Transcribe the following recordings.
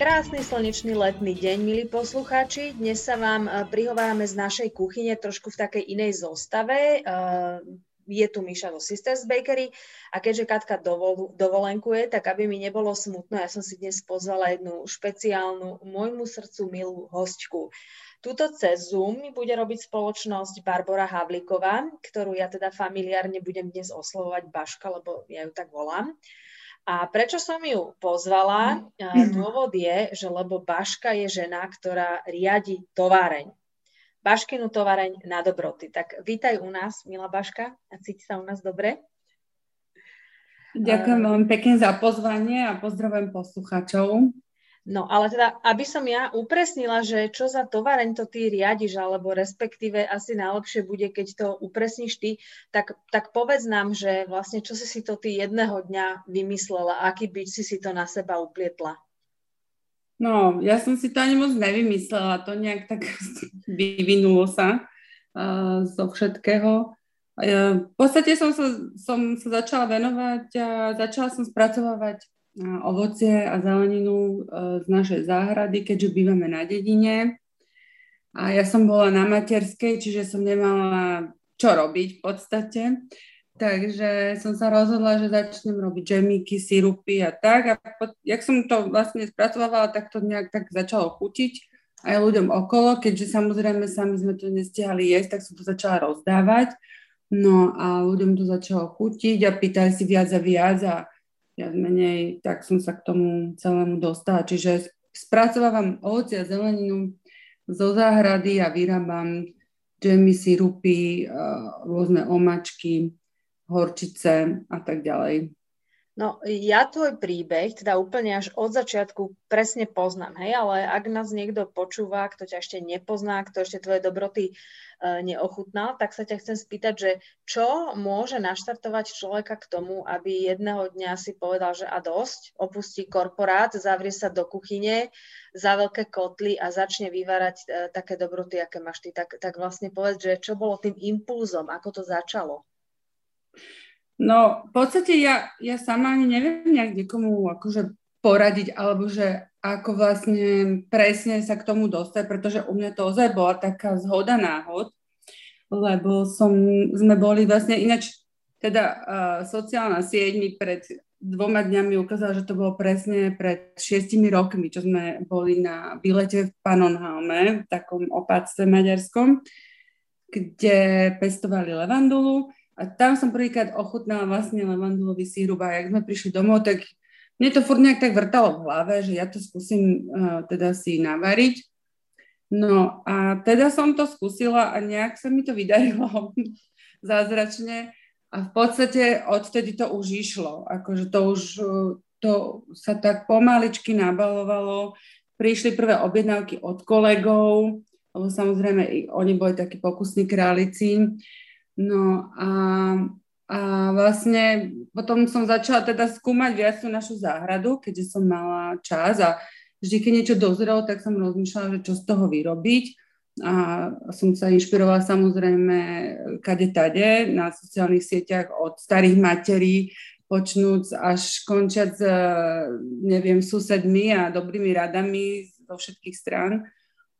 Krásny slnečný letný deň, milí poslucháči. Dnes sa vám eh, prihovárame z našej kuchyne trošku v takej inej zostave. Eh, je tu Miša zo Sisters Bakery a keďže Katka dovol, dovolenkuje, tak aby mi nebolo smutno, ja som si dnes pozvala jednu špeciálnu, môjmu srdcu milú hostku. Tuto cez Zoom mi bude robiť spoločnosť Barbara Havlíková, ktorú ja teda familiárne budem dnes oslovovať Baška, lebo ja ju tak volám. A prečo som ju pozvala? Mm. Dôvod je, že lebo Baška je žena, ktorá riadi továreň. Baškinu továreň na dobroty. Tak vítaj u nás, milá Baška, a cíti sa u nás dobre? Ďakujem veľmi pekne za pozvanie a pozdravujem poslucháčov. No ale teda, aby som ja upresnila, že čo za tovareň to ty riadiš, alebo respektíve asi najlepšie bude, keď to upresníš ty, tak, tak povedz nám, že vlastne čo si si to ty jedného dňa vymyslela, aký byť si si to na seba uplietla. No, ja som si to ani moc nevymyslela, to nejak tak vyvinulo sa uh, zo všetkého. Uh, v podstate som sa, som sa začala venovať a začala som spracovávať ovocie a zeleninu e, z našej záhrady, keďže bývame na dedine. A ja som bola na materskej, čiže som nemala čo robiť v podstate. Takže som sa rozhodla, že začnem robiť džemíky, sirupy a tak. A pod, jak som to vlastne spracovala, tak to nejak tak začalo chutiť aj ľuďom okolo, keďže samozrejme sami sme to nestihali jesť, tak som to začala rozdávať. No a ľuďom to začalo chutiť a pýtali si viac a viac a viac menej, tak som sa k tomu celému dostala. Čiže spracovávam ovoci a zeleninu zo záhrady a vyrábam džemy, sirupy, rôzne omačky, horčice a tak ďalej. No, ja tvoj príbeh, teda úplne až od začiatku presne poznám, hej, ale ak nás niekto počúva, kto ťa ešte nepozná, kto ešte tvoje dobroty e, neochutnal, tak sa ťa chcem spýtať, že čo môže naštartovať človeka k tomu, aby jedného dňa si povedal, že a dosť, opustí korporát, zavrie sa do kuchyne za veľké kotly a začne vyvárať e, také dobroty, aké máš ty. Tak, tak vlastne povedz, že čo bolo tým impulzom, ako to začalo? No, v podstate ja, ja sama ani neviem nejak niekomu akože poradiť, alebo že ako vlastne presne sa k tomu dostať, pretože u mňa to ozaj bola taká zhoda náhod, lebo som, sme boli vlastne ináč, teda uh, sociálna sieť mi pred dvoma dňami ukázala, že to bolo presne pred šiestimi rokmi, čo sme boli na výlete v Panonhalme, v takom opáctve maďarskom, kde pestovali levandulu a tam som prvýkrát ochutnala vlastne levandulový sírup a jak sme prišli domov, tak mne to furt nejak tak vrtalo v hlave, že ja to skúsim uh, teda si navariť. No a teda som to skúsila a nejak sa mi to vydarilo zázračne a v podstate odtedy to už išlo. Akože to už to sa tak pomaličky nabalovalo. Prišli prvé objednávky od kolegov, lebo samozrejme oni boli takí pokusní králici. No a, a vlastne potom som začala teda skúmať viac tú našu záhradu, keďže som mala čas a vždy, keď niečo dozrelo, tak som rozmýšľala, že čo z toho vyrobiť. A som sa inšpirovala samozrejme kade tade na sociálnych sieťach od starých materí, počnúc až končiať s, neviem, susedmi a dobrými radami zo všetkých strán.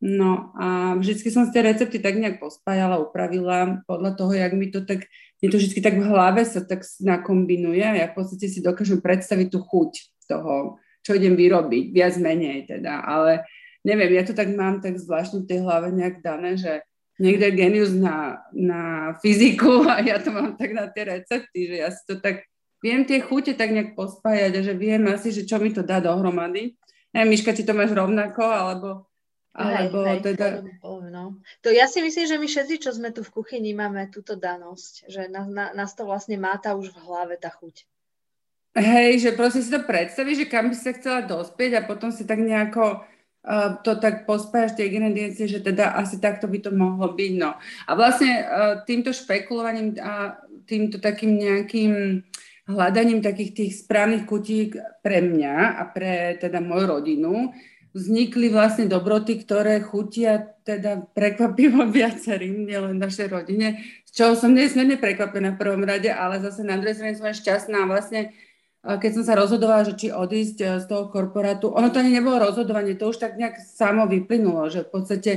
No a vždycky som si tie recepty tak nejak pospájala, upravila podľa toho, jak mi to tak, je to vždy tak v hlave sa tak nakombinuje ja v podstate si dokážem predstaviť tú chuť toho, čo idem vyrobiť, viac menej teda, ale neviem, ja to tak mám tak zvláštne v tej hlave nejak dané, že niekde je genius na, na fyziku a ja to mám tak na tie recepty, že ja si to tak viem tie chute tak nejak pospájať a že viem asi, že čo mi to dá dohromady. Neviem, Miška, či to máš rovnako, alebo alebo hej, hej, teda... no. To ja si myslím, že my všetci, čo sme tu v kuchyni, máme túto danosť, že nás, na, nás to vlastne máta už v hlave tá chuť. Hej, že proste si to predstavíš, že kam by sa chcela dospieť a potom si tak nejako uh, to tak pospájaš tie ingrediencie, že teda asi takto by to mohlo byť. No. A vlastne uh, týmto špekulovaním a týmto takým nejakým hľadaním takých tých správnych kutík pre mňa a pre teda moju rodinu vznikli vlastne dobroty, ktoré chutia teda prekvapivo viacerým, nielen našej rodine, z čoho som nesmierne prekvapená v prvom rade, ale zase na druhej strane som aj šťastná. Vlastne keď som sa rozhodovala, že či odísť e, z toho korporátu, ono to ani nebolo rozhodovanie, to už tak nejak samo vyplynulo, že v podstate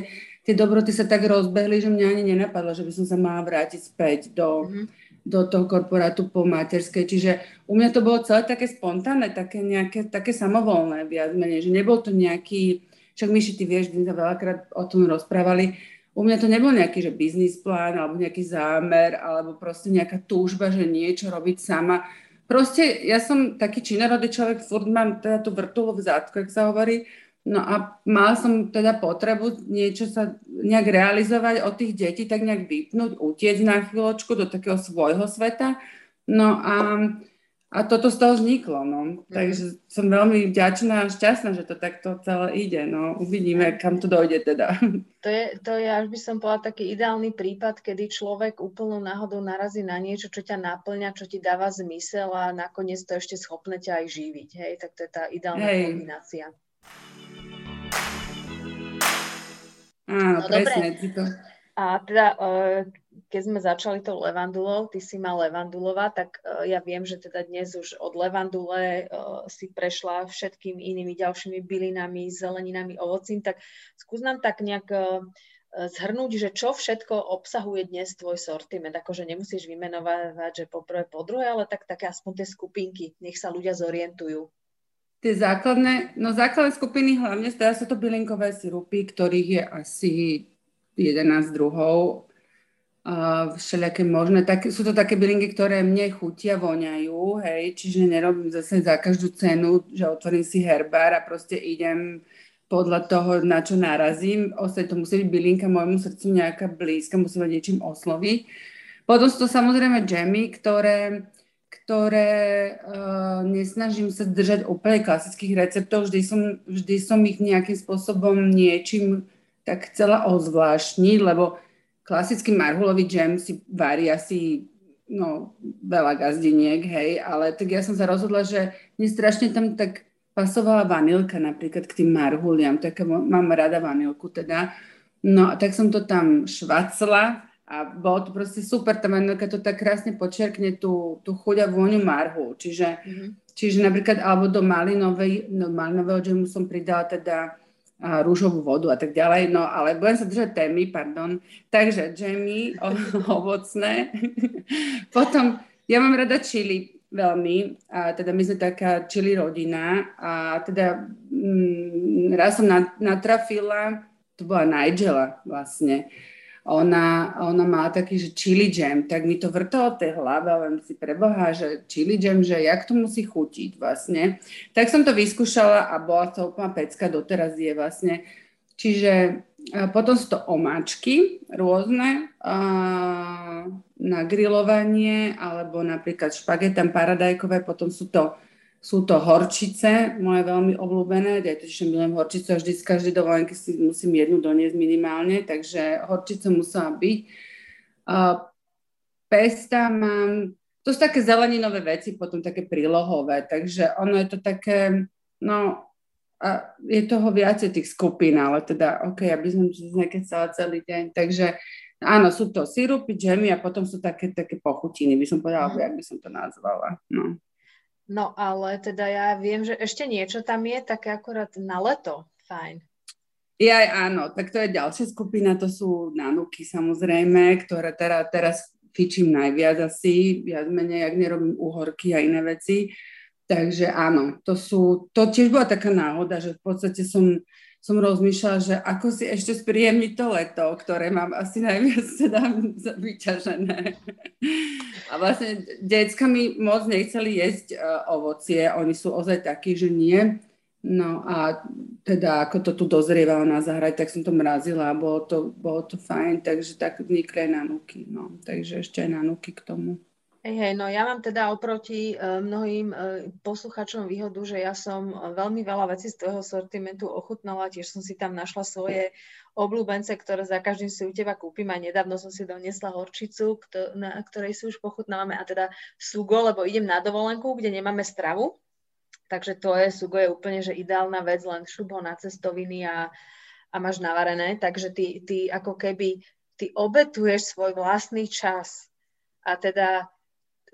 tie dobroty sa tak rozbehli, že mňa ani nenapadlo, že by som sa mala vrátiť späť do, mm-hmm. Do toho korporátu po materskej. Čiže u mňa to bolo celé také spontánne, také nejaké, také samovolné viac menej, že nebol to nejaký, však Myši, ty vieš, my sa veľakrát o tom rozprávali, u mňa to nebol nejaký že biznis plán alebo nejaký zámer alebo proste nejaká túžba, že niečo robiť sama proste ja som taký činorodý človek, furt mám teda tú vrtulu v zadku, jak sa hovorí, No a mal som teda potrebu niečo sa nejak realizovať od tých detí, tak nejak vypnúť, utiec na chvíľočku do takého svojho sveta. No a a toto z toho vzniklo, no. Mm. Takže som veľmi vďačná a šťastná, že to takto celé ide, no. Uvidíme, kam to dojde teda. To je, to je, až by som povedala, taký ideálny prípad, kedy človek úplnou náhodou narazí na niečo, čo ťa naplňa, čo ti dáva zmysel a nakoniec to ešte schopné ťa aj živiť, hej. Tak to je tá ideálna hej. kombinácia. Áno, no, presne. To... A teda, uh, keď sme začali tou levandulou, ty si mal levandulova, tak uh, ja viem, že teda dnes už od levandule uh, si prešla všetkými inými ďalšími bylinami, zeleninami, ovocím, tak skús nám tak nejak zhrnúť, že čo všetko obsahuje dnes tvoj sortiment. Akože nemusíš vymenovať, že po prvé, po druhé, ale tak také aspoň tie skupinky, nech sa ľudia zorientujú. Tie základné, no základné skupiny hlavne teda sú to bylinkové sirupy, ktorých je asi 11 druhov, uh, všelijaké možné. Tak, sú to také bylinky, ktoré mne chutia, voňajú, hej, čiže nerobím zase za každú cenu, že otvorím si herbár a proste idem podľa toho, na čo narazím. Ostať to musí byť bylinka môjmu srdcu nejaká blízka, musí mať niečím osloviť. Potom sú to samozrejme džemy, ktoré, ktoré uh, nesnažím sa držať úplne klasických receptov, vždy som, vždy som ich nejakým spôsobom niečím tak chcela ozvláštniť, lebo klasický marhulový džem si varí asi no, veľa gazdiniek, hej, ale tak ja som sa rozhodla, že mne strašne tam tak pasovala vanilka napríklad k tým marhuliam, tak mám rada vanilku teda. No, tak som to tam švacla a bolo to proste super, tá vanilka to tak krásne počerkne tú, tú chuť a vôňu marhu, čiže, mm-hmm. čiže napríklad alebo do malinovej, no, malinového džemu som pridala teda a rúžovú vodu a tak ďalej. No ale budem sa držať témy, pardon. Takže džemy ovocné. Potom ja mám rada čili veľmi, a teda my sme taká čili rodina a teda mm, raz som natrafila, to bola Nigela vlastne, ona, ona má taký, že chili jam, tak mi to vrtalo tej hlave, len si preboha, že chili jam, že jak to musí chutiť vlastne. Tak som to vyskúšala a bola to úplná pecka, doteraz je vlastne. Čiže potom sú to omáčky rôzne a, na grilovanie, alebo napríklad špagetam paradajkové, potom sú to sú to horčice, moje veľmi obľúbené, ja totiž milujem horčice, vždy z každej dovolenky si musím jednu doniesť minimálne, takže horčice musela byť. Uh, pesta mám, to sú také zeleninové veci, potom také prílohové, takže ono je to také, no, a je toho viacej tých skupín, ale teda, OK, aby som nekecala celý deň, takže áno, sú to sirupy, džemy a potom sú také, také pochutiny, by som povedala, mm. jak by som to nazvala, no. No ale teda ja viem, že ešte niečo tam je také akorát na leto. Fajn. Ja áno, tak to je ďalšia skupina, to sú nanuky samozrejme, ktoré teda, teraz fičím najviac asi, viac menej, ak nerobím uhorky a iné veci. Takže áno, to sú, to tiež bola taká náhoda, že v podstate som som rozmýšľala, že ako si ešte spríjemniť to leto, ktoré mám asi najviac teda vyťažené. A vlastne decka mi moc nechceli jesť uh, ovocie, oni sú ozaj takí, že nie. No a teda ako to tu dozrievalo na zahrať, tak som to mrazila a bolo to, bolo to fajn, takže tak vznikli aj nanúky. No. Takže ešte aj nanúky k tomu. Hej, no ja mám teda oproti uh, mnohým uh, posluchačom výhodu, že ja som uh, veľmi veľa vecí z tvojho sortimentu ochutnala, tiež som si tam našla svoje obľúbence, ktoré za každým si u teba kúpim a nedávno som si doniesla horčicu, na ktorej si už pochutnávame a teda sugo, lebo idem na dovolenku, kde nemáme stravu, takže to je, sugo je úplne že ideálna vec, len šup ho na cestoviny a, a máš navarené, takže ty, ty ako keby ty obetuješ svoj vlastný čas. A teda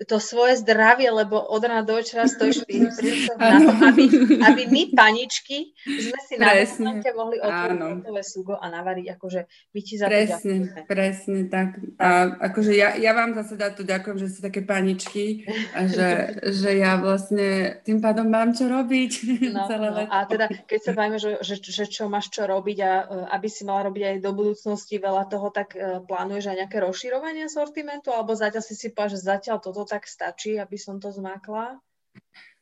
to svoje zdravie, lebo od rána do večera stojíš na to, aby, aby my, paničky, sme si presne. na mohli otvoriť hotové sugo a navariť, akože my ti za presne, to Presne, tak. A akože ja, ja vám zase za to ďakujem, že ste také paničky a že, že ja vlastne tým pádom mám čo robiť no, celé no. A teda, keď sa bavíme, že, že, že čo máš čo robiť a e, aby si mala robiť aj do budúcnosti veľa toho, tak uh, plánuješ aj nejaké rozširovanie sortimentu, alebo zatiaľ si si povedal, že zatiaľ toto tak stačí, aby som to zmákla?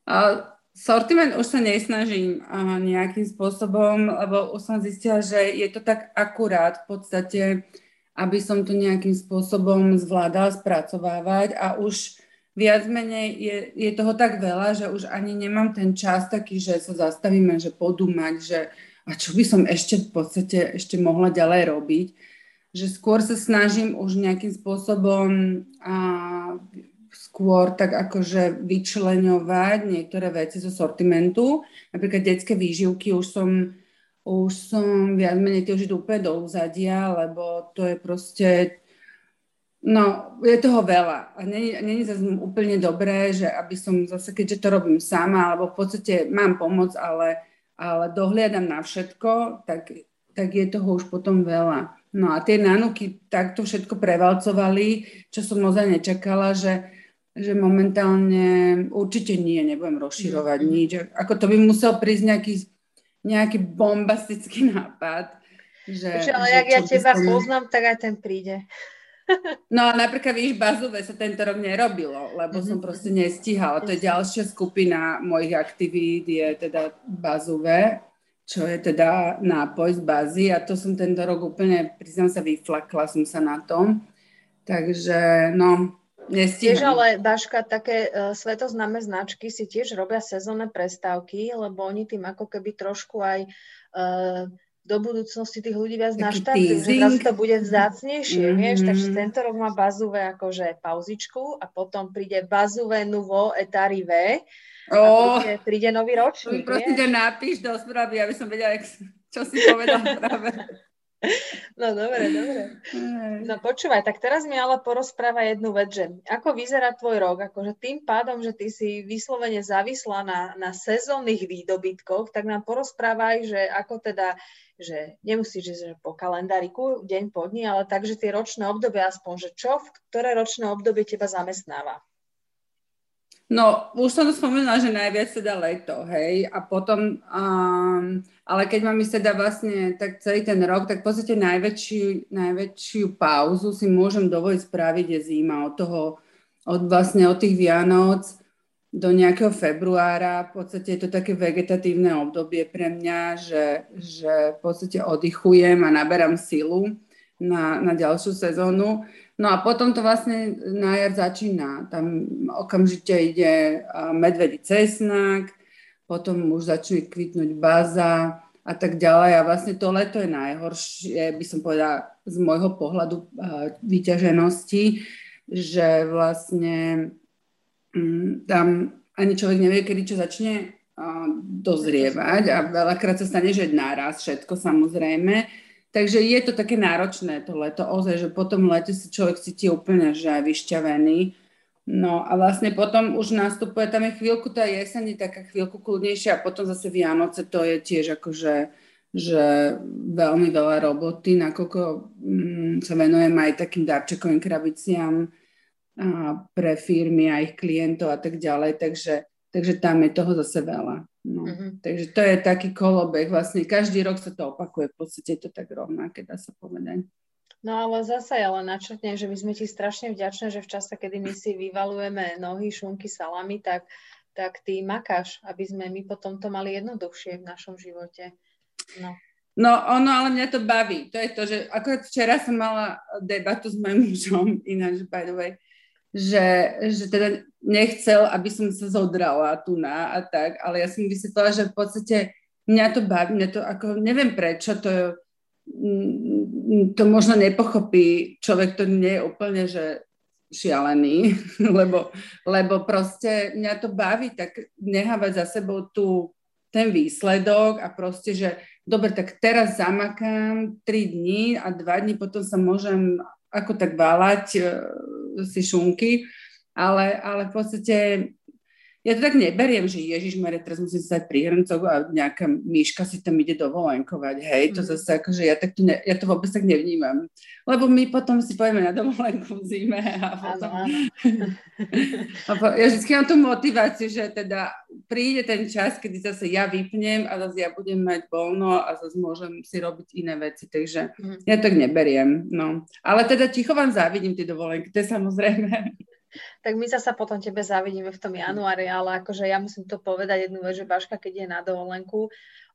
Uh, sortiment už sa nesnažím uh, nejakým spôsobom, lebo už som zistila, že je to tak akurát v podstate, aby som to nejakým spôsobom zvládala spracovávať a už viac menej je, je toho tak veľa, že už ani nemám ten čas taký, že sa zastavíme, že podúmať, že a čo by som ešte v podstate ešte mohla ďalej robiť. Že skôr sa snažím už nejakým spôsobom a, skôr tak akože vyčleňovať niektoré veci zo sortimentu. Napríklad detské výživky už som, už som viac menej tie už idú úplne do úzadia, lebo to je proste, no je toho veľa. A není zase úplne dobré, že aby som zase, keďže to robím sama, alebo v podstate mám pomoc, ale, ale dohliadam na všetko, tak, tak je toho už potom veľa. No a tie nanuky takto všetko prevalcovali, čo som naozaj nečakala, že že momentálne určite nie, nebudem rozširovať mm. nič. Ako to by musel prísť nejaký, nejaký bombastický nápad. Že, Čiže, ale že jak ja teba som... poznám, tak aj ten príde. No a napríklad, víš, bazové sa tento rok nerobilo, lebo mm-hmm. som proste nestíhala. To je ďalšia skupina mojich aktivít, je teda bazové, čo je teda nápoj z bazy a to som tento rok úplne, priznám sa, vyflakla som sa na tom. Takže, no, Nestíham. Tiež ale, Baška, také uh, svetoznáme značky si tiež robia sezónne prestávky, lebo oni tým ako keby trošku aj uh, do budúcnosti tých ľudí viac naštartujú, že teraz to bude vzácnejšie, mm-hmm. vieš, takže tento rok má bazúve akože pauzičku a potom príde bazúve nuvo etari V oh. príde, príde nový ročník. Prosím ťa, napíš do správy, aby som vedela, čo si povedal práve. No dobre, dobre. No počúvaj, tak teraz mi ale porozpráva jednu vec, že ako vyzerá tvoj rok, akože tým pádom, že ty si vyslovene závislá na, na sezónnych výdobytkoch, tak nám porozprávaj, že ako teda, že nemusíš ísť že po kalendáriku, deň po dni, ale takže tie ročné obdobie aspoň, že čo, v ktoré ročné obdobie teba zamestnáva? No, už som spomenula, že najviac teda leto, hej, a potom, um, ale keď mám ísť teda vlastne tak celý ten rok, tak v podstate najväčšiu, najväčšiu pauzu si môžem dovoliť spraviť je zima od toho, od vlastne od tých Vianoc do nejakého februára, v podstate je to také vegetatívne obdobie pre mňa, že, že v podstate oddychujem a naberám silu na, na ďalšiu sezónu. No a potom to vlastne na jar začína. Tam okamžite ide medvedí cesnak, potom už začne kvitnúť baza a tak ďalej. A vlastne to leto je najhoršie, by som povedala, z môjho pohľadu vyťaženosti, že vlastne mm, tam ani človek nevie, kedy čo začne dozrievať a veľakrát sa stane, že náraz všetko samozrejme Takže je to také náročné to leto, ozaj, že potom lete si človek cíti úplne, že aj vyšťavený. No a vlastne potom už nastupuje, tam je chvíľku tá jeseň, taká chvíľku kľudnejšia a potom zase Vianoce, to je tiež akože že veľmi veľa roboty, nakoľko mm, sa venujem aj takým darčekovým krabiciam a pre firmy a ich klientov a tak ďalej, takže, takže tam je toho zase veľa. No, mm-hmm. Takže to je taký kolobeh, vlastne každý rok sa to opakuje, v podstate je to tak rovnaké, dá sa povedať. No ale zase ale načrtne, že my sme ti strašne vďačné, že v čase, kedy my si vyvalujeme nohy, šunky, salami, tak, tak ty makáš, aby sme my potom to mali jednoduchšie v našom živote. No. No ono, ale mňa to baví. To je to, že akorát včera som mala debatu s mojim mužom, ináč by the way, že, že teda nechcel, aby som sa zodrala tu na a tak, ale ja som vysvetlila, že v podstate mňa to baví, mňa to ako, neviem prečo, to, mm, to možno nepochopí človek, to nie je úplne, že šialený, lebo, lebo proste mňa to baví tak nehávať za sebou tu ten výsledok a proste, že dobre, tak teraz zamakám 3 dní a 2 dní potom sa môžem ako tak váľať e, si šunky ale, ale v podstate ja to tak neberiem, že Ježiš Maria, teraz musím stať pri hrncov a nejaká myška si tam ide dovolenkovať. Hej, to mm. zase akože ja, tak ne, ja to vôbec tak nevnímam. Lebo my potom si povieme na dovolenku v zime a potom... a po, ja vždy mám tú motiváciu, že teda príde ten čas, kedy zase ja vypnem a zase ja budem mať voľno a zase môžem si robiť iné veci, takže mm. ja tak neberiem. No. Ale teda ticho vám závidím tie dovolenky, to je samozrejme tak my sa potom tebe zavidíme v tom januári, ale akože ja musím to povedať jednu vec, že Baška, keď je na dovolenku,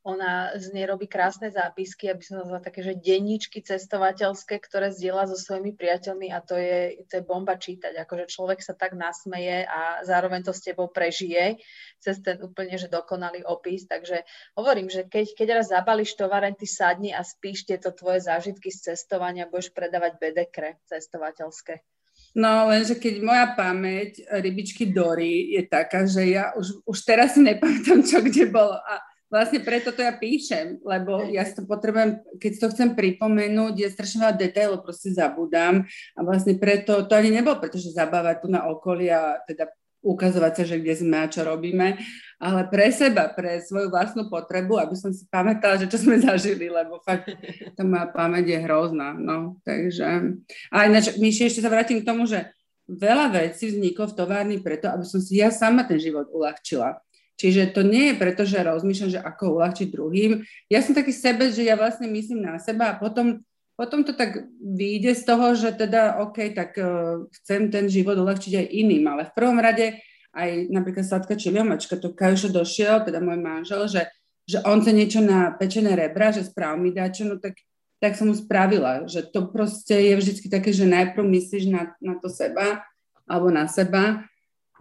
ona z nej robí krásne zápisky, aby som nazvala také, že denníčky cestovateľské, ktoré zdieľa so svojimi priateľmi a to je, to je bomba čítať. Akože človek sa tak nasmeje a zároveň to s tebou prežije cez ten úplne, že dokonalý opis. Takže hovorím, že keď, keď raz zabališ tovareň, ty sadni a spíš tieto tvoje zážitky z cestovania, budeš predávať bedekre cestovateľské. No, lenže keď moja pamäť rybičky Dory je taká, že ja už, už teraz si nepamätám, čo kde bolo. A vlastne preto to ja píšem, lebo ja si to potrebujem, keď to chcem pripomenúť, ja strašne veľa detailov proste zabudám a vlastne preto, to ani nebolo pretože zabávať tu na okolí a teda ukazovať sa, že kde sme a čo robíme, ale pre seba, pre svoju vlastnú potrebu, aby som si pamätala, že čo sme zažili, lebo fakt tá moja pamäť je hrozná. No, takže... A ináč, Myši, ešte sa vrátim k tomu, že veľa vecí vzniklo v továrni preto, aby som si ja sama ten život uľahčila. Čiže to nie je preto, že rozmýšľam, že ako uľahčiť druhým. Ja som taký sebe, že ja vlastne myslím na seba a potom potom to tak vyjde z toho, že teda OK, tak uh, chcem ten život uľahčiť aj iným, ale v prvom rade aj napríklad Sladka Čiliomačka, to Kajušo došiel, teda môj manžel, že, že on chce niečo na pečené rebra, že správ mi dačo, no tak, tak som mu spravila, že to proste je vždy také, že najprv myslíš na, na to seba, alebo na seba,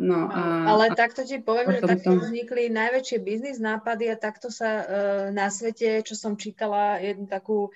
No, a, Ale takto ti poviem, že takto to... vznikli najväčšie biznis nápady a takto sa uh, na svete, čo som čítala jednu takú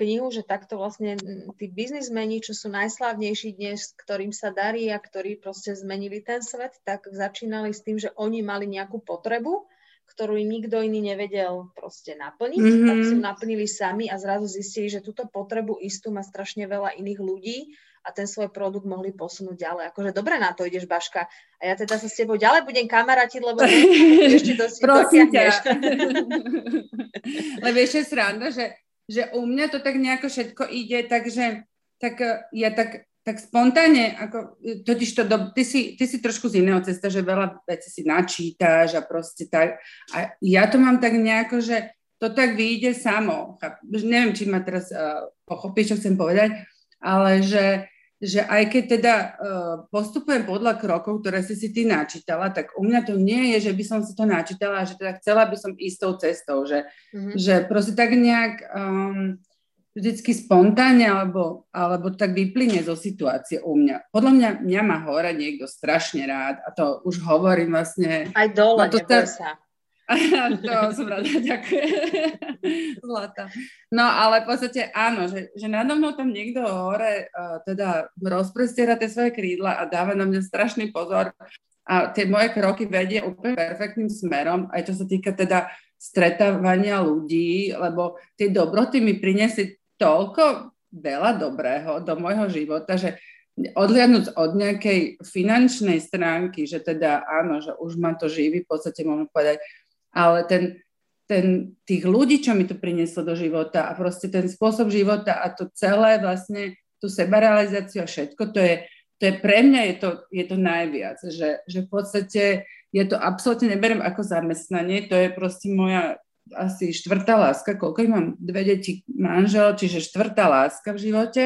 knihu, že takto vlastne tí biznismeni, čo sú najslávnejší dnes, ktorým sa darí a ktorí proste zmenili ten svet, tak začínali s tým, že oni mali nejakú potrebu, ktorú im nikto iný nevedel proste naplniť, mm-hmm. tak si naplnili sami a zrazu zistili, že túto potrebu istú má strašne veľa iných ľudí a ten svoj produkt mohli posunúť ďalej. Akože dobre na to ideš, Baška. A ja teda sa s tebou ďalej budem kamarátiť, lebo ešte to si Prosím ťa. lebo ešte sranda, že že u mňa to tak nejako všetko ide, takže tak e, ja tak, tak spontánne, ako, e, totiž to, do, ty, si, ty si trošku z iného cesta, že veľa vecí si načítaš a proste tak. A ja to mám tak nejako, že to tak vyjde samo. Neviem, či ma teraz uh, pochopíš, čo chcem povedať, ale že že aj keď teda uh, postupujem podľa krokov, ktoré si si ty načítala, tak u mňa to nie je, že by som si to načítala, že teda chcela by som ísť tou cestou, že, mm-hmm. že proste tak nejak um, vždycky spontánne alebo, alebo tak vyplyne zo situácie u mňa. Podľa mňa, mňa má hore niekto strašne rád a to už hovorím vlastne. Aj dole, no to ta, sa. to som rada, ďakujem. Zlata. No ale v podstate áno, že, že nado mnou tam niekto hore uh, teda rozprestiera tie svoje krídla a dáva na mňa strašný pozor a tie moje kroky vedie úplne perfektným smerom, aj čo sa týka teda stretávania ľudí, lebo tie dobroty mi priniesli toľko veľa dobrého do môjho života, že odliadnúť od nejakej finančnej stránky, že teda áno, že už ma to živí, v podstate môžem povedať, ale ten, ten, tých ľudí, čo mi to prinieslo do života a proste ten spôsob života a to celé vlastne, tú sebarealizáciu a všetko, to je, to je pre mňa je to, je to najviac, že, že v podstate ja to absolútne neberiem ako zamestnanie, to je proste moja asi štvrtá láska, koľko mám dve deti, manžel, čiže štvrtá láska v živote.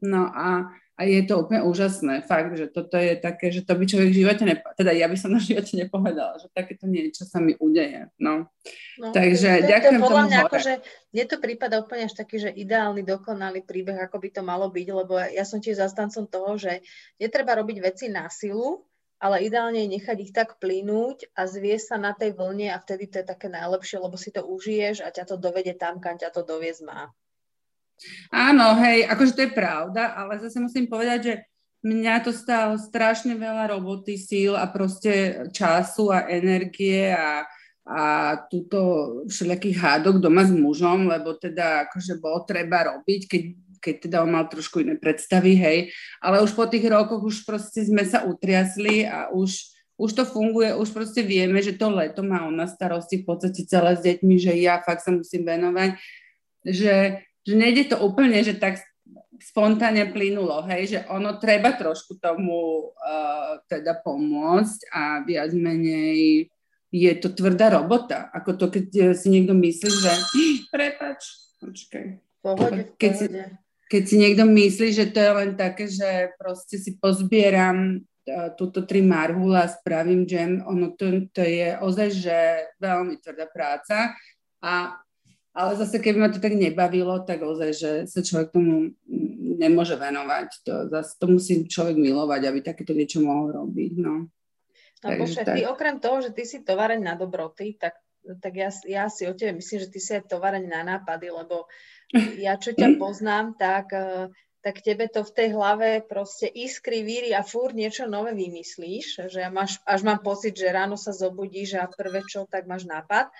No a a je to úplne úžasné, fakt, že toto je také, že to by človek v živote, nepo- teda ja by som na živote nepovedala, že takéto niečo sa mi udeje, no. no Takže to, ďakujem to, to, tomu mňa hore. Akože, mne to prípada úplne až taký, že ideálny, dokonalý príbeh, ako by to malo byť, lebo ja som tiež zastancom toho, že netreba robiť veci na silu, ale ideálne je nechať ich tak plynúť a zviesť sa na tej vlne a vtedy to je také najlepšie, lebo si to užiješ a ťa to dovede tam, kam ťa to doviezť má. Áno, hej, akože to je pravda, ale zase musím povedať, že mňa to stalo strašne veľa roboty, síl a proste času a energie a, a túto všelijakých hádok doma s mužom, lebo teda akože bolo treba robiť, keď keď teda on mal trošku iné predstavy, hej, ale už po tých rokoch už proste sme sa utriasli a už, už to funguje, už proste vieme, že to leto má on na starosti v podstate celé s deťmi, že ja fakt sa musím venovať, že, že nejde to úplne, že tak spontánne plynulo, hej, že ono treba trošku tomu uh, teda pomôcť a viac menej je to tvrdá robota. Ako to, keď eh, si niekto myslí, že prepač, počkaj. Pohode, keď, si, keď si niekto myslí, že to je len také, že proste si pozbieram uh, túto tri marhula a spravím džem, ono to, to je ozaj, že veľmi tvrdá práca a ale zase, keby ma to tak nebavilo, tak ozaj, že sa človek tomu nemôže venovať. To, zase to musí človek milovať, aby takéto niečo mohol robiť. No. No bože, ty okrem toho, že ty si tovareň na dobroty, tak, tak ja, ja si o tebe myslím, že ty si aj tovareň na nápady, lebo ja čo ťa poznám, tak, eh, tak tebe to v tej hlave proste iskry, víry a fúr niečo nové vymyslíš, že máš, až mám pocit, že ráno sa zobudíš a prvé čo, tak máš nápad.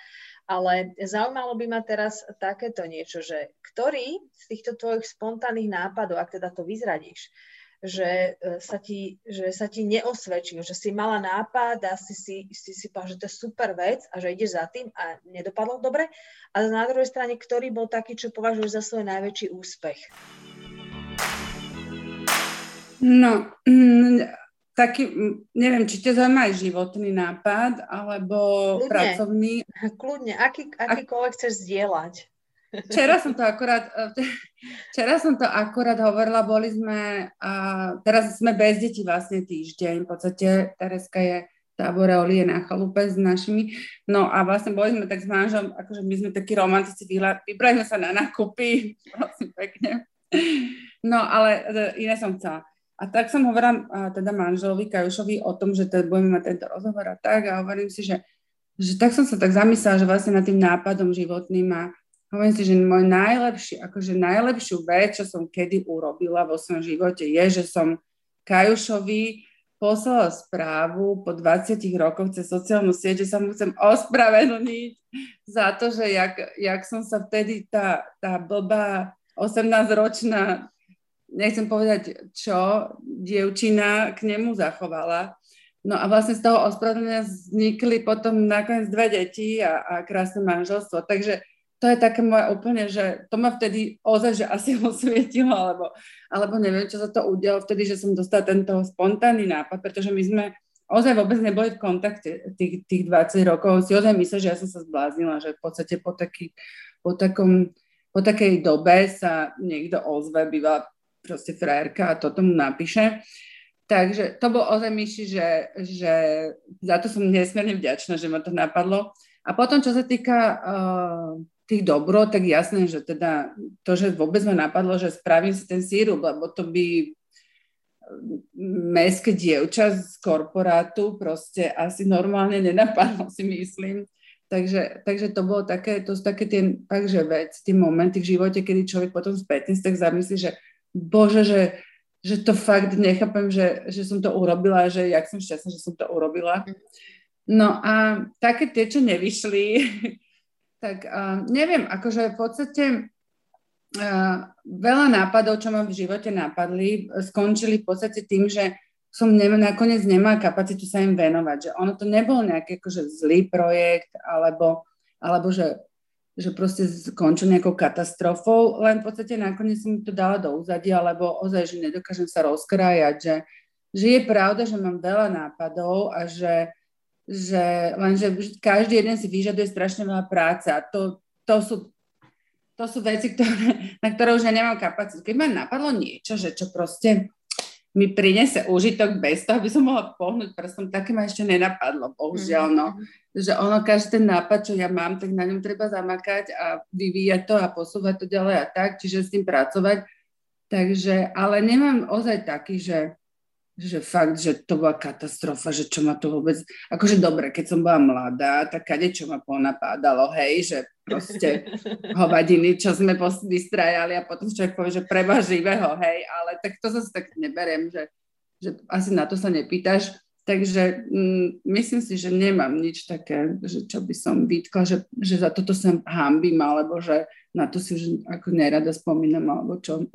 Ale zaujímalo by ma teraz takéto niečo, že ktorý z týchto tvojich spontánnych nápadov, ak teda to vyzradíš, že e, sa ti, že sa ti neosvedčil, že si mala nápad a si si, si, si povedal, že to je super vec a že ideš za tým a nedopadlo dobre. A na druhej strane, ktorý bol taký, čo považuješ za svoj najväčší úspech? No, mm, taký, neviem, či ťa zaujíma aj životný nápad, alebo Kľudne. pracovný. Kľudne, aký, akýkoľvek chceš zdieľať. Včera som to akorát, včera som to akorát hovorila, boli sme, a teraz sme bez detí vlastne týždeň, v podstate Tereska je tábore Oli je na chalupe s našimi, no a vlastne boli sme tak s manžom, akože my sme takí romantici, vybrali sme sa na nákupy, prosím pekne. No ale e, iné som chcela. A tak som hovorila teda manželovi Kajušovi o tom, že teda budeme mať tento rozhovor a tak a hovorím si, že, že tak som sa tak zamyslela, že vlastne nad tým nápadom životným a Hovorím si, že môj najlepší, akože najlepšiu vec, čo som kedy urobila vo svojom živote, je, že som Kajušovi poslala správu po 20 rokoch cez sociálnu sieť, že sa mu chcem ospravedlniť za to, že jak, jak som sa vtedy tá, tá blbá 18-ročná, nechcem povedať čo, dievčina k nemu zachovala. No a vlastne z toho ospravedlnenia vznikli potom nakoniec dve deti a, a krásne manželstvo. Takže to je také moje úplne, že to ma vtedy ozaj, že asi osvietilo, alebo, alebo neviem, čo sa to udialo vtedy, že som dostala tento spontánny nápad, pretože my sme ozaj vôbec neboli v kontakte tých, tých 20 rokov. Si ozaj myslím, že ja som sa zbláznila, že v podstate po, taký, po, takom, po takej dobe sa niekto ozve, býva proste frajerka a to tomu napíše. Takže to bol ozaj myši, že, že za to som nesmierne vďačná, že ma to napadlo. A potom, čo sa týka uh, tých dobro, tak jasné, že teda to, že vôbec ma napadlo, že spravím si ten sírup, lebo to by meské dievča z korporátu proste asi normálne nenapadlo, si myslím. Takže, takže to bolo také, to sú také tie, takže vec, tie momenty v živote, kedy človek potom spätne tak zamyslí, že bože, že, že to fakt nechápem, že, že som to urobila, že jak som šťastná, že som to urobila. Mhm. No a také tie, čo nevyšli, tak uh, neviem, akože v podstate uh, veľa nápadov, čo ma v živote napadli, skončili v podstate tým, že som ne, nakoniec nemá kapacitu sa im venovať, že ono to nebol nejaký akože zlý projekt, alebo, alebo že, že proste skončil nejakou katastrofou, len v podstate nakoniec som to dala do úzadia, alebo ozaj, že nedokážem sa rozkrájať, že, že je pravda, že mám veľa nápadov a že že lenže každý jeden si vyžaduje strašne veľa práce a to, to, sú, to sú veci, ktoré, na ktoré už ja nemám kapacitu. Keď ma napadlo niečo, že čo proste mi prinese užitok bez toho, aby som mohla pohnúť prstom, také ma ešte nenapadlo, bohužiaľ, no. Že ono, každý ten nápad, čo ja mám, tak na ňom treba zamakať a vyvíjať to a posúvať to ďalej a tak, čiže s tým pracovať. Takže, ale nemám ozaj taký, že že fakt, že to bola katastrofa, že čo ma to vôbec, akože dobre, keď som bola mladá, tak kade čo ma ponapádalo, hej, že proste hovadiny, čo sme vystrajali a potom človek povie, že preba živého, hej, ale tak to zase tak neberiem, že, že asi na to sa nepýtaš. Takže mm, myslím si, že nemám nič také, že čo by som vytkla, že, že za toto sa hambím, alebo že na to si už ako nerada spomínam, alebo čo.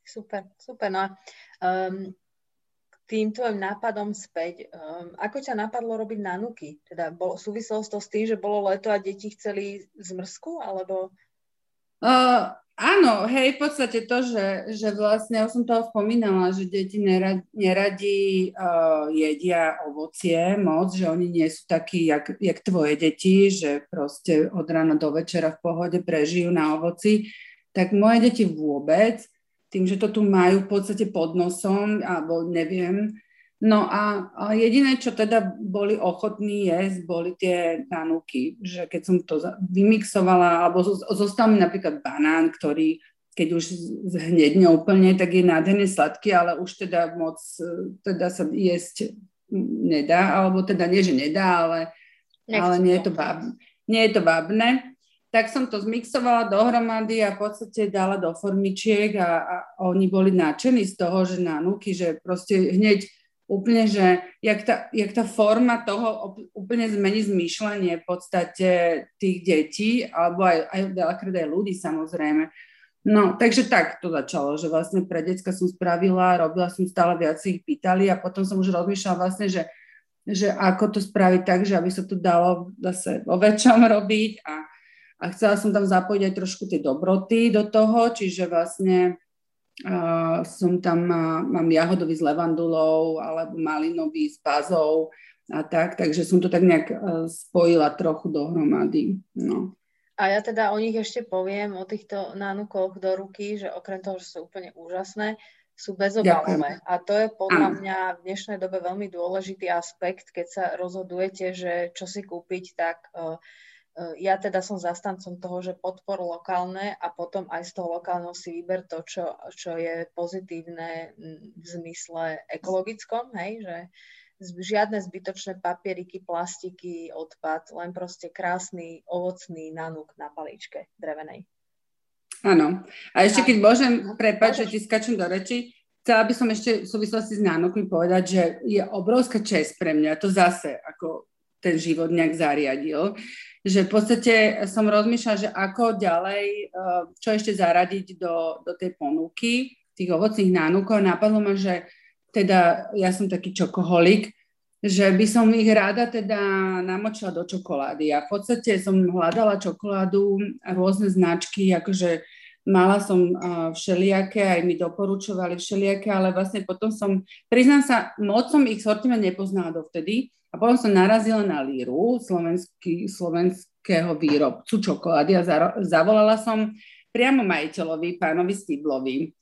Super, super. No a um, tým tvojim nápadom späť, um, ako ťa napadlo robiť nanuky? Teda bol, súviselo to s tým, že bolo leto a deti chceli zmrzku, alebo... Uh, áno, hej, v podstate to, že, že vlastne, ja som toho spomínala, že deti neradi, neradi uh, jedia ovocie moc, že oni nie sú takí, jak, jak tvoje deti, že proste od rána do večera v pohode prežijú na ovoci, tak moje deti vôbec, tým, že to tu majú v podstate pod nosom, alebo neviem, No a, jediné, čo teda boli ochotní jesť, boli tie nanúky, že keď som to vymixovala, alebo zostal mi napríklad banán, ktorý keď už zhnedne úplne, tak je nádherne sladký, ale už teda moc teda sa jesť nedá, alebo teda nie, že nedá, ale, ale nie, je to bab, nie je to babné. Tak som to zmixovala dohromady a v podstate dala do formičiek a, a oni boli nadšení z toho, že nanúky, že proste hneď úplne, že jak tá, jak tá forma toho úplne zmení zmýšľanie v podstate tých detí, alebo aj, aj veľakrát aj ľudí samozrejme. No, takže tak to začalo, že vlastne pre decka som spravila, robila som stále viac ich pýtali a potom som už rozmýšľala vlastne, že, že ako to spraviť tak, že aby sa to dalo zase vo väčšom robiť a, a chcela som tam zapojiť aj trošku tie dobroty do toho, čiže vlastne Uh, som tam, uh, mám jahodový s levandulou alebo malinový s bazou a tak, takže som to tak nejak uh, spojila trochu dohromady. No. A ja teda o nich ešte poviem, o týchto nánukoch do ruky, že okrem toho, že sú úplne úžasné, sú bezobalové. A to je podľa ano. mňa v dnešnej dobe veľmi dôležitý aspekt, keď sa rozhodujete, že čo si kúpiť, tak uh, ja teda som zastancom toho, že podpor lokálne a potom aj z toho lokálneho si vyber to, čo, čo je pozitívne v zmysle ekologickom, hej, že žiadne zbytočné papieriky, plastiky, odpad, len proste krásny ovocný nanúk na paličke drevenej. Áno. A ešte keď môžem, prepáč, že ti skačem do reči, chcela by som ešte v súvislosti s nánukmi povedať, že je obrovská čest pre mňa, to zase ako ten život nejak zariadil, že v podstate som rozmýšľala, že ako ďalej, eh, čo ešte zaradiť do, do tej ponuky tých ovocných nánukov. Napadlo ma, že teda ja som taký čokoholik, že by som ich rada teda namočila do čokolády. A v podstate som hľadala čokoládu rôzne značky, akože mala som všelijaké, aj mi doporučovali všelijaké, ale vlastne potom som, priznám sa, moc som ich sortiment nepoznala dovtedy, a potom som narazila na Líru, slovenský, slovenského výrobcu čokolády a zavolala som priamo majiteľovi, pánovi Stiblovi,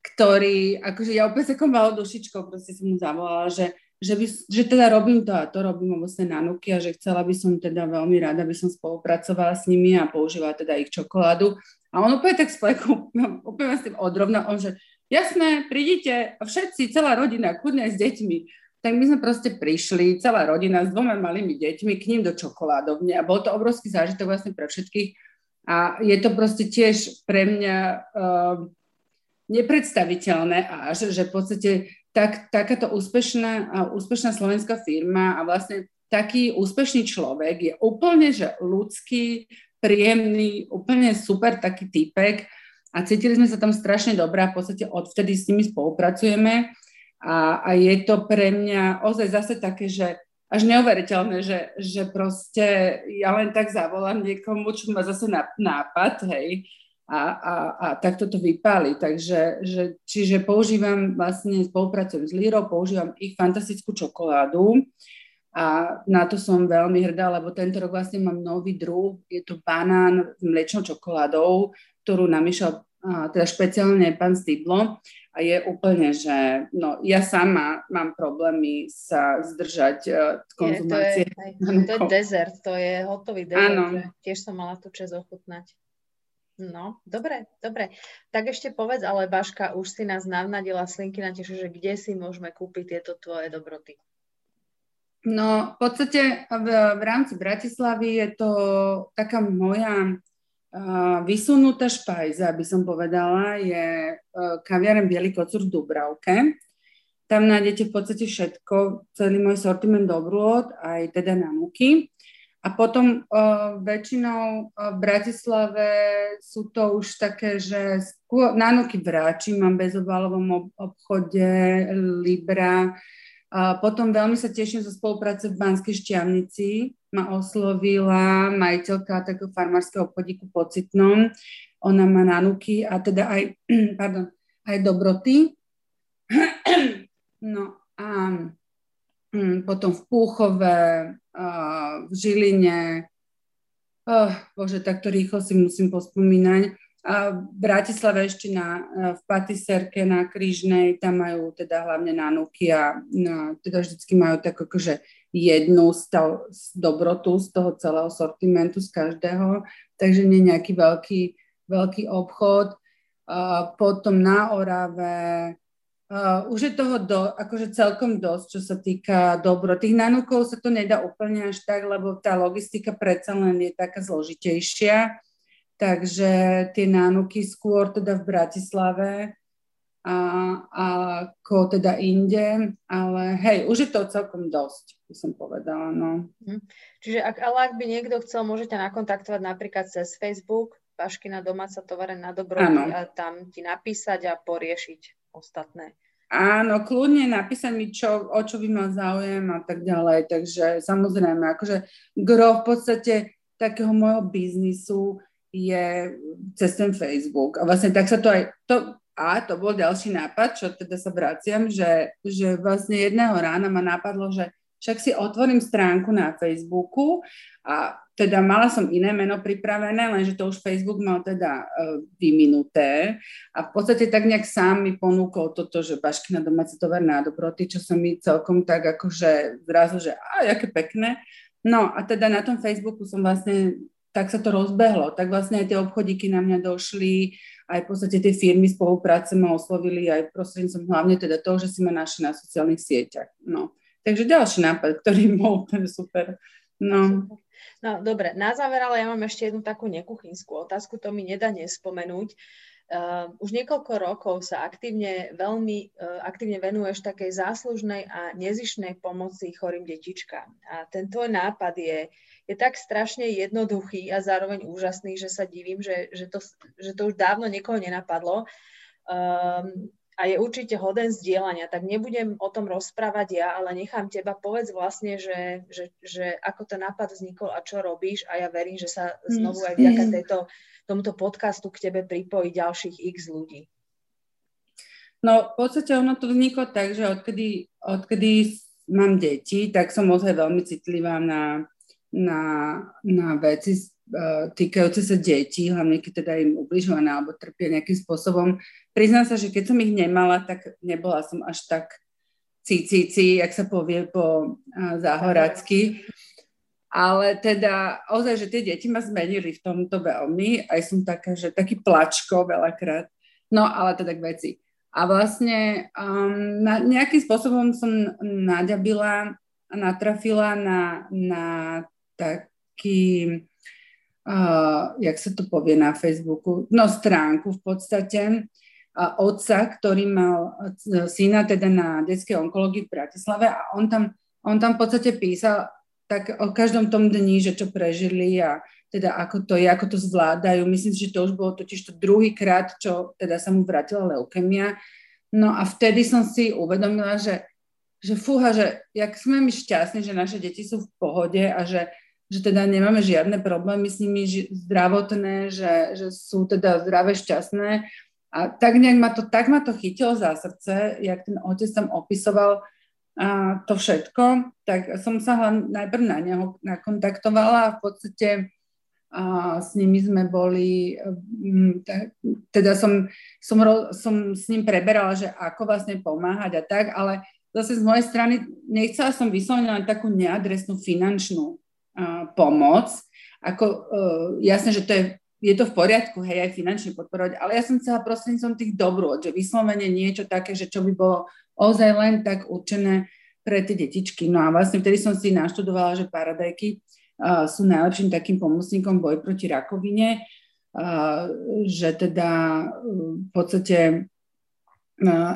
ktorý, akože ja opäť takou malou dušičkou proste som mu zavolala, že, že, by, že teda robím to a to robím vlastne na nuky a že chcela by som teda veľmi rada, aby som spolupracovala s nimi a používala teda ich čokoládu. A on úplne tak splekol, úplne s tým odrovna, on že jasné, prídite, všetci, celá rodina, kudne s deťmi. Tak my sme proste prišli, celá rodina s dvoma malými deťmi k ním do čokoládovne a bol to obrovský zážitok vlastne pre všetkých. A je to proste tiež pre mňa uh, nepredstaviteľné až, že v podstate tak, takáto úspešná, uh, úspešná slovenská firma a vlastne taký úspešný človek je úplne, že ľudský, príjemný, úplne super taký typek a cítili sme sa tam strašne dobré a v podstate odvtedy s nimi spolupracujeme a, a je to pre mňa ozaj zase také, že až neuveriteľné, že, že proste ja len tak zavolám niekomu, čo má zase nápad, hej, a, a, a takto to vypáli. Takže, že, čiže používam vlastne, spolupracujem s Lírou, používam ich fantastickú čokoládu a na to som veľmi hrdá, lebo tento rok vlastne mám nový druh, je to banán s mliečnou čokoládou, ktorú namiešal teda špeciálne pán Stidlo a je úplne, že no, ja sama mám problémy sa zdržať uh, konzumácie. Je, to, je, to je dezert, to je hotový dezert. Áno. Tiež som mala tú čas ochutnať. No, dobre, dobre. Tak ešte povedz, ale Baška, už si nás navnadila slinky na tešu, že kde si môžeme kúpiť tieto tvoje dobroty? No, v podstate v, v rámci Bratislavy je to taká moja vysunutá špajza, by som povedala, je uh, kaviareň Bielý kocúr v Dubravke. Tam nájdete v podstate všetko, celý môj sortiment dobrôd, aj teda nanúky. A potom uh, väčšinou uh, v Bratislave sú to už také, že skôr, nanúky vráči, mám v bezobalovom obchode, Libra. Potom veľmi sa teším zo spolupráce v Banskej Šťavnici. Ma oslovila majiteľka takého farmárskeho obchodíku Pocitnom. Ona má nanúky a teda aj, pardon, aj dobroty. No a um, potom v Púchove, v Žiline, oh, bože, takto rýchlo si musím pospomínať. V Bratislave ešte na, v Patiserke na Krížnej, tam majú teda hlavne nanúky a no, teda vždycky majú tak akože jednu z, toho, z dobrotu z toho celého sortimentu, z každého, takže nie nejaký veľký, veľký obchod. A potom na Orave, Uh, už je toho do, akože celkom dosť, čo sa týka dobro. Tých nanúkov sa to nedá úplne až tak, lebo tá logistika predsa len je taká zložitejšia. Takže tie nánuky skôr teda v Bratislave a, a ako teda inde, ale hej, už je to celkom dosť, by som povedala. No. Mhm. Čiže ak, ale ak by niekto chcel, môžete nakontaktovať napríklad cez Facebook, Paškina domáca tovareň na dobroty a tam ti napísať a poriešiť ostatné. Áno, kľudne napísať mi, čo, o čo by mal záujem a tak ďalej. Takže samozrejme, akože gro v podstate takého môjho biznisu je cez ten Facebook. A vlastne tak sa to aj... To, a to bol ďalší nápad, čo teda sa vraciam, že, že vlastne jedného rána ma napadlo, že však si otvorím stránku na Facebooku a teda mala som iné meno pripravené, lenže to už Facebook mal teda uh, vyminuté a v podstate tak nejak sám mi ponúkol toto, že Baškina domáca tovar na dobroty, čo som mi celkom tak akože zrazu, že a aké pekné. No a teda na tom Facebooku som vlastne, tak sa to rozbehlo, tak vlastne aj tie obchodíky na mňa došli, aj v podstate tie firmy spolupráce ma oslovili aj prostredníctvom hlavne teda toho, že si ma našli na sociálnych sieťach. No. Takže ďalší nápad, ktorý bol ten super. No. No dobre, na záver, ale ja mám ešte jednu takú nekuchynskú otázku, to mi nedá nespomenúť. Uh, už niekoľko rokov sa aktívne, veľmi uh, aktívne venuješ takej záslužnej a nezišnej pomoci chorým detičkám. A ten tvoj nápad je, je tak strašne jednoduchý a zároveň úžasný, že sa divím, že, že, to, že to už dávno niekoho nenapadlo. Um, a je určite hoden zdieľania, tak nebudem o tom rozprávať ja, ale nechám teba, povedz vlastne, že, že, že ako ten nápad vznikol a čo robíš a ja verím, že sa znovu aj vďaka tejto, tomuto podcastu k tebe pripojí ďalších x ľudí. No v podstate ono to vzniklo tak, že odkedy, odkedy mám deti, tak som ozaj veľmi citlivá na, na, na veci E, týkajúce sa detí, hlavne keď teda im ubližované alebo trpia nejakým spôsobom. Priznám sa, že keď som ich nemala, tak nebola som až tak cícici, jak sa povie po záhoracky. Ale teda ozaj, že tie deti ma zmenili v tomto veľmi. Aj som taká, že taký plačko veľakrát. No, ale teda k veci. A vlastne um, na, nejakým spôsobom som naďabila a natrafila na, na taký uh, jak sa to povie na Facebooku, no stránku v podstate, uh, otca, ktorý mal syna teda na detskej onkológii v Bratislave a on tam, on tam v podstate písal tak o každom tom dni, že čo prežili a teda ako to je, ako to zvládajú. Myslím si, že to už bolo totiž to druhý krát, čo teda sa mu vrátila leukemia. No a vtedy som si uvedomila, že, že fúha, že jak sme my šťastní, že naše deti sú v pohode a že že teda nemáme žiadne problémy s nimi zdravotné, že, že sú teda zdravé, šťastné. A tak nejak ma to, tak ma to chytilo za srdce, jak ten otec tam opisoval a to všetko, tak som sa hlavne najprv na neho nakontaktovala a v podstate a s nimi sme boli, teda som, som, som s ním preberala, že ako vlastne pomáhať a tak, ale zase z mojej strany nechcela som vyslovene len takú neadresnú finančnú pomoc. Ako, uh, jasné, že to je, je to v poriadku, hej, aj finančne podporovať, ale ja som chcela prostredníctvom tých dobrôd, že vyslovene niečo také, že čo by bolo ozaj len tak určené pre tie detičky. No a vlastne vtedy som si naštudovala, že paradajky uh, sú najlepším takým pomocníkom boj proti rakovine, uh, že teda uh, v podstate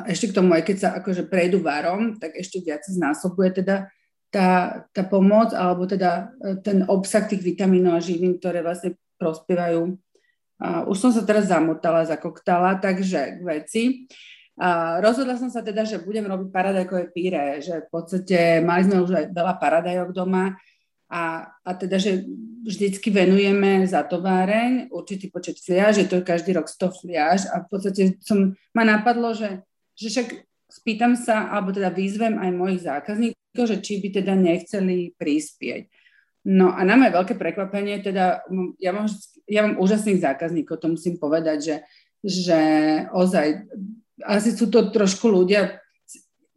ešte k tomu, aj keď sa akože prejdú varom, tak ešte viac znásobuje teda tá, tá pomoc, alebo teda e, ten obsah tých vitamínov a živín, ktoré vlastne prospievajú. A už som sa teraz zamotala, zakoktala, takže k veci. A rozhodla som sa teda, že budem robiť paradajkové píre, že v podstate mali sme už aj veľa paradajok doma a, a teda, že vždycky venujeme za továreň určitý počet fliaž, je to každý rok 100 fliaž a v podstate som, ma napadlo, že, že však spýtam sa, alebo teda vyzvem aj mojich zákazníkov, že či by teda nechceli prispieť. No a nám je veľké prekvapenie, teda ja mám, ja mám úžasných zákazníkov, to musím povedať, že, že ozaj asi sú to trošku ľudia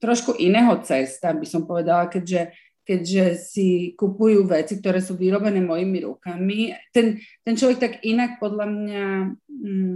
trošku iného cesta, by som povedala, keďže, keďže si kupujú veci, ktoré sú vyrobené mojimi rukami. Ten, ten človek tak inak podľa mňa, hm,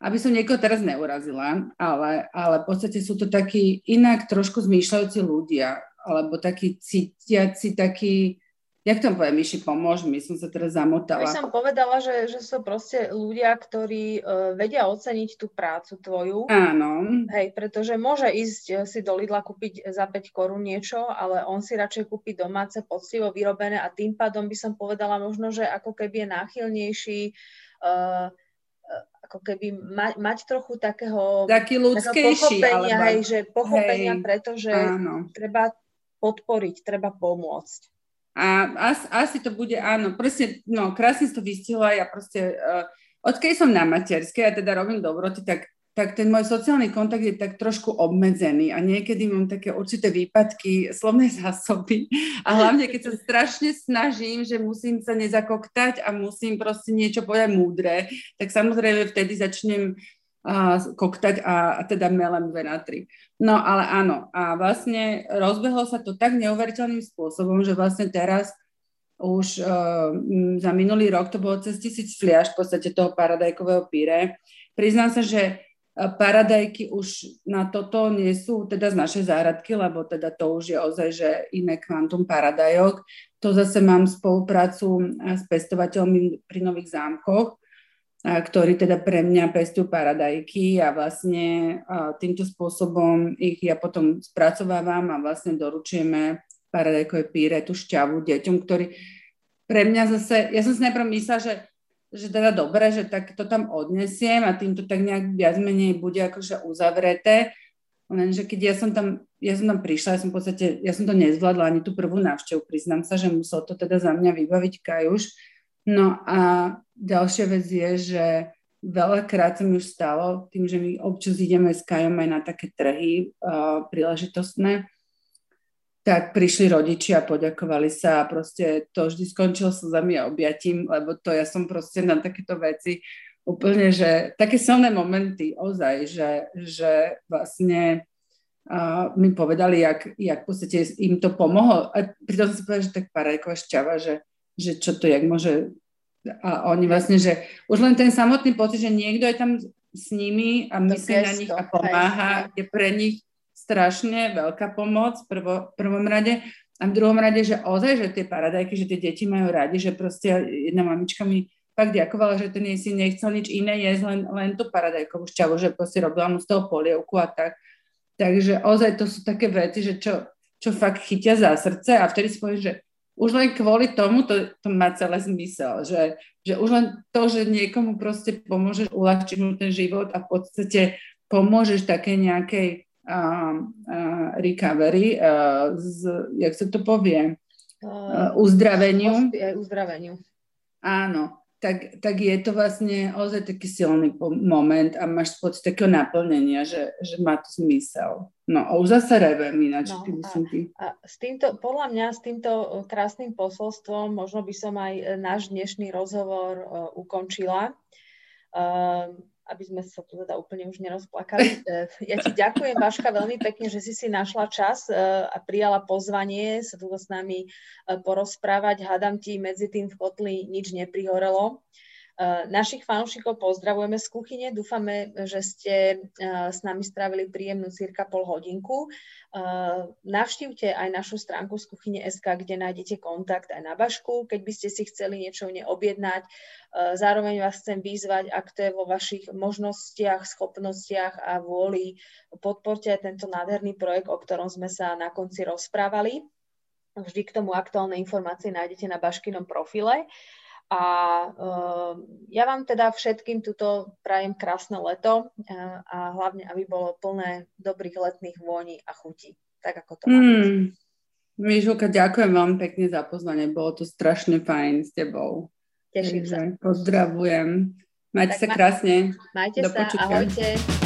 aby som niekoho teraz neurazila, ale, ale v podstate sú to takí inak trošku zmýšľajúci ľudia, alebo takí cítiaci, takí, Jak to poviem, Myši, pomôž mi, som sa teraz zamotala. By som povedala, že, že sú proste ľudia, ktorí uh, vedia oceniť tú prácu tvoju. Áno. Hej, pretože môže ísť e, si do Lidla kúpiť za 5 korún niečo, ale on si radšej kúpi domáce, poctivo vyrobené a tým pádom by som povedala možno, že ako keby je náchylnejší uh, ako keby ma, mať trochu takého, Taký ľudskejší, takého pochopenia, alebo... hej, že pochopenia, hej, pretože áno. treba podporiť, treba pomôcť. A asi, asi to bude, áno, presne, no, krásne to vystihla, ja proste, uh, odkedy som na materskej a teda robím dobroty, tak, tak ten môj sociálny kontakt je tak trošku obmedzený a niekedy mám také určité výpadky slovnej zásoby a hlavne, keď sa strašne snažím, že musím sa nezakoktať a musím proste niečo povedať múdre, tak samozrejme vtedy začnem a koktať a, a teda melem 2 na 3. No ale áno, a vlastne rozbehlo sa to tak neuveriteľným spôsobom, že vlastne teraz už uh, za minulý rok to bolo cez tisíc fliaž v podstate toho paradajkového píre. Priznám sa, že paradajky už na toto nie sú teda z našej záradky, lebo teda to už je ozaj, že iné kvantum paradajok. To zase mám spoluprácu s pestovateľmi pri Nových zámkoch, ktorí teda pre mňa pestujú paradajky a vlastne týmto spôsobom ich ja potom spracovávam a vlastne doručujeme paradajkové píre, tú šťavu deťom, ktorí pre mňa zase, ja som si najprv myslela, že, že teda dobre, že tak to tam odnesiem a týmto tak nejak viac menej bude akože uzavreté, lenže keď ja som tam, ja som tam prišla, ja som v podstate, ja som to nezvládla ani tú prvú návštevu, priznám sa, že musel to teda za mňa vybaviť Kajuš, No a ďalšia vec je, že veľakrát sa mi už stalo, tým, že my občas ideme s Kajom aj na také trhy uh, príležitostné, tak prišli rodičia a poďakovali sa a proste to vždy skončilo slzami a objatím, lebo to ja som proste na takéto veci úplne, že také silné momenty ozaj, že, že vlastne uh, mi povedali, jak, jak v podstate im to pomohlo. A pritom som povedala, že tak parajková šťava, že že čo to jak môže... A oni vlastne, že už len ten samotný pocit, že niekto je tam s nimi a myslí na nich a pomáha, je pre nich strašne veľká pomoc v prvo, prvom rade. A v druhom rade, že ozaj, že tie paradajky, že tie deti majú radi, že proste jedna mamička mi fakt ďakovala, že ten jej si nechcel nič iné jesť, len, len tú paradajkovú šťavu, že proste robila mu z toho polievku a tak. Takže ozaj to sú také veci, že čo, čo fakt chytia za srdce a vtedy si povieš, že už len kvôli tomu to, to má celé zmysel, že, že už len to, že niekomu proste pomôžeš uľahčiť mu ten život a v podstate pomôžeš také nejakej uh, uh, recovery, uh, z, jak sa to povie, uh, uzdraveniu. Uzdraveniu. Áno, tak, tak je to vlastne ozaj taký silný moment a máš pocit takého naplnenia, že, že má to zmysel. No a už zase revem ináč. No, a, a s týmto, podľa mňa s týmto e, krásnym posolstvom možno by som aj e, náš dnešný rozhovor uh, ukončila. Uh, aby sme sa tu teda úplne už nerozplakali. Ja ti ďakujem, Vaška, veľmi pekne, že si si našla čas a prijala pozvanie sa tu s nami porozprávať. Hádam ti medzi tým v kotli nič neprihorelo. Našich fanúšikov pozdravujeme z kuchyne. Dúfame, že ste s nami strávili príjemnú cirka pol hodinku. Navštívte aj našu stránku z kuchyne SK, kde nájdete kontakt aj na Bašku, keď by ste si chceli niečo neobjednať. Zároveň vás chcem vyzvať, ak to je vo vašich možnostiach, schopnostiach a vôli, podporte aj tento nádherný projekt, o ktorom sme sa na konci rozprávali. Vždy k tomu aktuálne informácie nájdete na Baškinom profile. A uh, ja vám teda všetkým tuto prajem krásne leto uh, a hlavne, aby bolo plné dobrých letných vôní a chutí, tak ako to mm. Mišulka, ďakujem vám pekne za pozvanie, bolo to strašne fajn s tebou. Teším Takže, sa. Pozdravujem. Majte tak sa krásne. Majte Do sa, počutia. ahojte.